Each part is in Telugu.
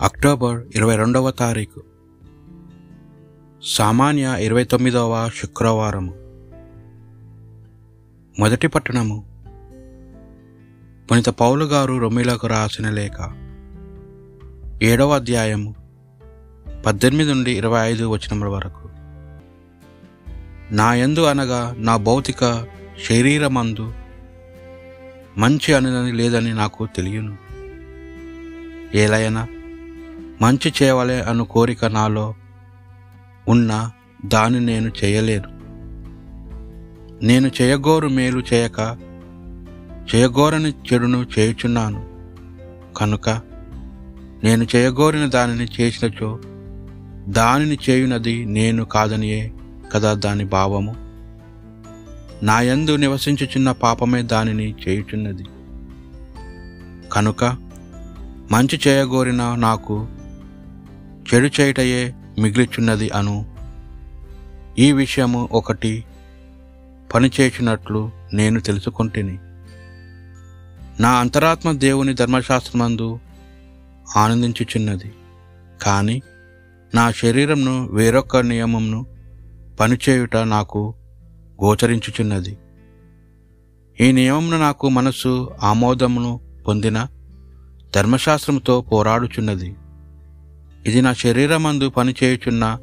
అక్టోబర్ ఇరవై రెండవ తారీఖు. సామాన్య ఇరవై తొమ్మిదవ శుక్రవారము. మొదటి పట్టణము. పునిత పౌలు గారు రొమ్మిలకు రాసిన లేఖ. ఏడవ అధ్యాయము పద్దెనిమిది నుండి ఇరవై ఐదు వచనముల వరకు. నా యందు అనగా నా భౌతిక శరీరమందు మంచి అనుదని లేదని నాకు తెలియను. ఏలైనా మంచి చేయవలే అను కోరిక నాలో ఉన్న దాన్ని నేను చేయలేను. నేను చేయగోరు మేలు చేయక చేయగోరని చెడును చేయుచున్నాను. కనుక నేను చేయగోరిన దానిని చేసినచో దానిని చేయునది నేను కాదనియే కదా దాని భావము. నాయందు నివసించుచున్న పాపమే దానిని చేయుచున్నది. కనుక మంచి చేయగోరిన నాకు చెడు చేయుటయే మిగిలిచున్నది అను. ఈ విషయము ఒకటి పనిచేసినట్లు నేను తెలుసుకుంటుని. నా అంతరాత్మ దేవుని ధర్మశాస్త్రమందు ఆనందించుచున్నది. కానీ నా శరీరంను వేరొక నియమంను పనిచేయుట నాకు గోచరించుచున్నది. ఈ నియమమును నాకు మనస్సు ఆమోదమును పొందిన ధర్మశాస్త్రంతో పోరాడుచున్నది. ఇది నా శరీరమందు పనిచేయుచున్న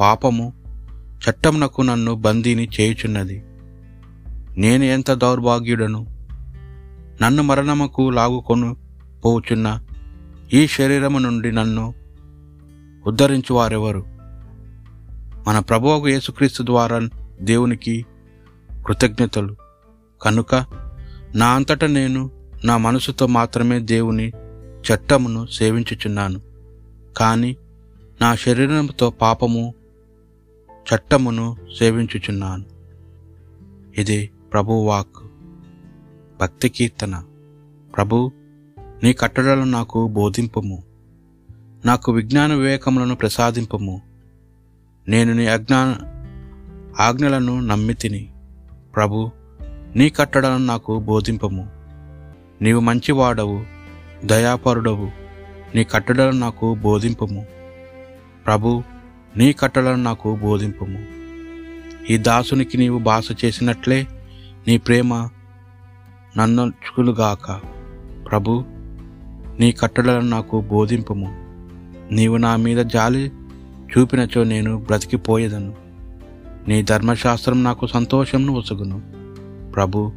పాపము చట్టమునకు నన్ను బందీని చేయుచున్నది. నేను ఎంత దౌర్భాగ్యుడను? నన్ను మరణముకు లాగుకొను పోచున్న ఈ శరీరము నుండి నన్ను ఉద్ధరించు వారెవరు మన ప్రభువుకు యేసుక్రీస్తు ద్వారా దేవునికి కృతజ్ఞతలు. కనుక నా అంతట నేను నా మనసుతో మాత్రమే దేవుని చట్టమును సేవించుచున్నాను. కానీ నా శరీరంతో పాపము చట్టమును సేవించుచున్నాను. ఇది ప్రభు వాక్ భక్తి కీర్తన. ప్రభు నీ కట్టడలను నాకు బోధింపము. నాకు విజ్ఞాన వివేకములను ప్రసాదింపము. నేను నీ అజ్ఞా ఆజ్ఞలను నమ్మితిని ప్రభు నీ కట్టడలను నాకు బోధింపము. నీవు మంచివాడవు దయాపరుడవు. నీ కట్టడలను నాకు బోధింపము. ప్రభు నీ కట్టడలను నాకు బోధింపము. ఈ దాసునికి నీవు బాస చేసినట్లే నీ ప్రేమ నన్నుగాక ప్రభు నీ కట్టడలను నాకు బోధింపము. నీవు నా మీద జాలి చూపినచో నేను బ్రతికిపోయేదను. నీ ధర్మశాస్త్రం నాకు సంతోషంను వసుగును ప్రభు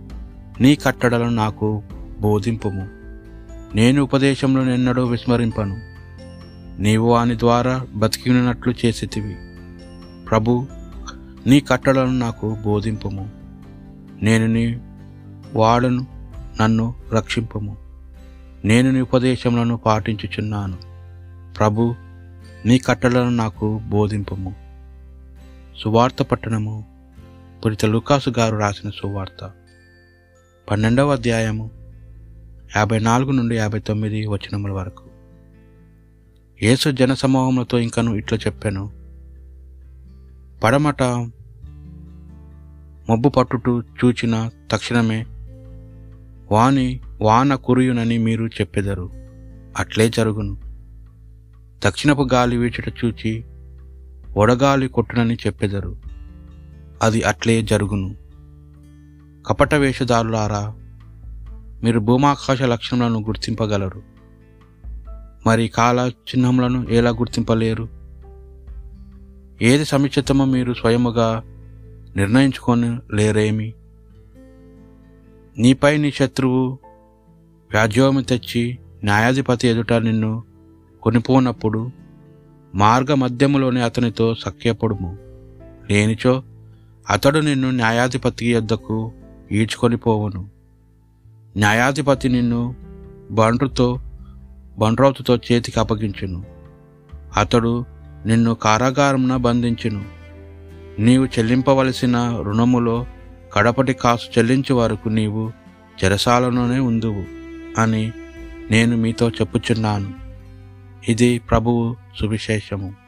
నీ కట్టడలను నాకు బోధింపుము. నేను ఉపదేశంలో నిన్నడో విస్మరింపను. నీవు వాని ద్వారా బతికినట్లు చేసేతివి. ప్రభు నీ కట్టడలను నాకు బోధింపము. నేను నీ వాడను నన్ను రక్షింపము. నేను నీ ఉపదేశములను పాటించుచున్నాను. ప్రభు నీ కట్టడలను నాకు బోధింపము. సువార్త పట్టణము పురిత లుకాసు గారు రాసిన సువార్త. పన్నెండవ అధ్యాయము యాభై నాలుగు నుండి యాభై తొమ్మిది వచనముల వరకు. యేసు జనసమూహములతో ఇంకను ఇట్లా చెప్పాను. పడమట మబ్బు పట్టుటు చూచిన తక్షణమే వాని వాన కురియునని మీరు చెప్పెదరు. అట్లే జరుగును. దక్షిణపు గాలి వీచుట చూచి వడగాలి కొట్టునని చెప్పెదరు. అది అట్లే జరుగును. కపట వేషధారులారా మీరు భూమాకాశ లక్షణములను గుర్తింపగలరు. మరి కాల చిహ్నములను ఎలా గుర్తింపలేరు? ఏది సముచితమో మీరు స్వయముగా నిర్ణయించుకొని లేరేమి నీపై నీ శత్రువు వ్యాజ్యోమి తెచ్చి న్యాయాధిపతి ఎదుట నిన్ను కొనిపోనప్పుడు మార్గ మధ్యములోని అతనితో సఖ్యపడుము. లేనిచో అతడు నిన్ను న్యాయాధిపతి యొద్దకు ఈడ్చుకొని పోవును న్యాయాధిపతి నిన్ను బండ్రుతో బండ్రౌతుతో చేతికి అప్పగించును. అతడు నిన్ను కారాగారంన బంధించును. నీవు చెల్లింపవలసిన రుణములో కడపటి కాసు చెల్లించే వరకు నీవు చెరసాలలోనే ఉందువు అని నేను మీతో చెప్పుచున్నాను. ఇది ప్రభువు సువిశేషము.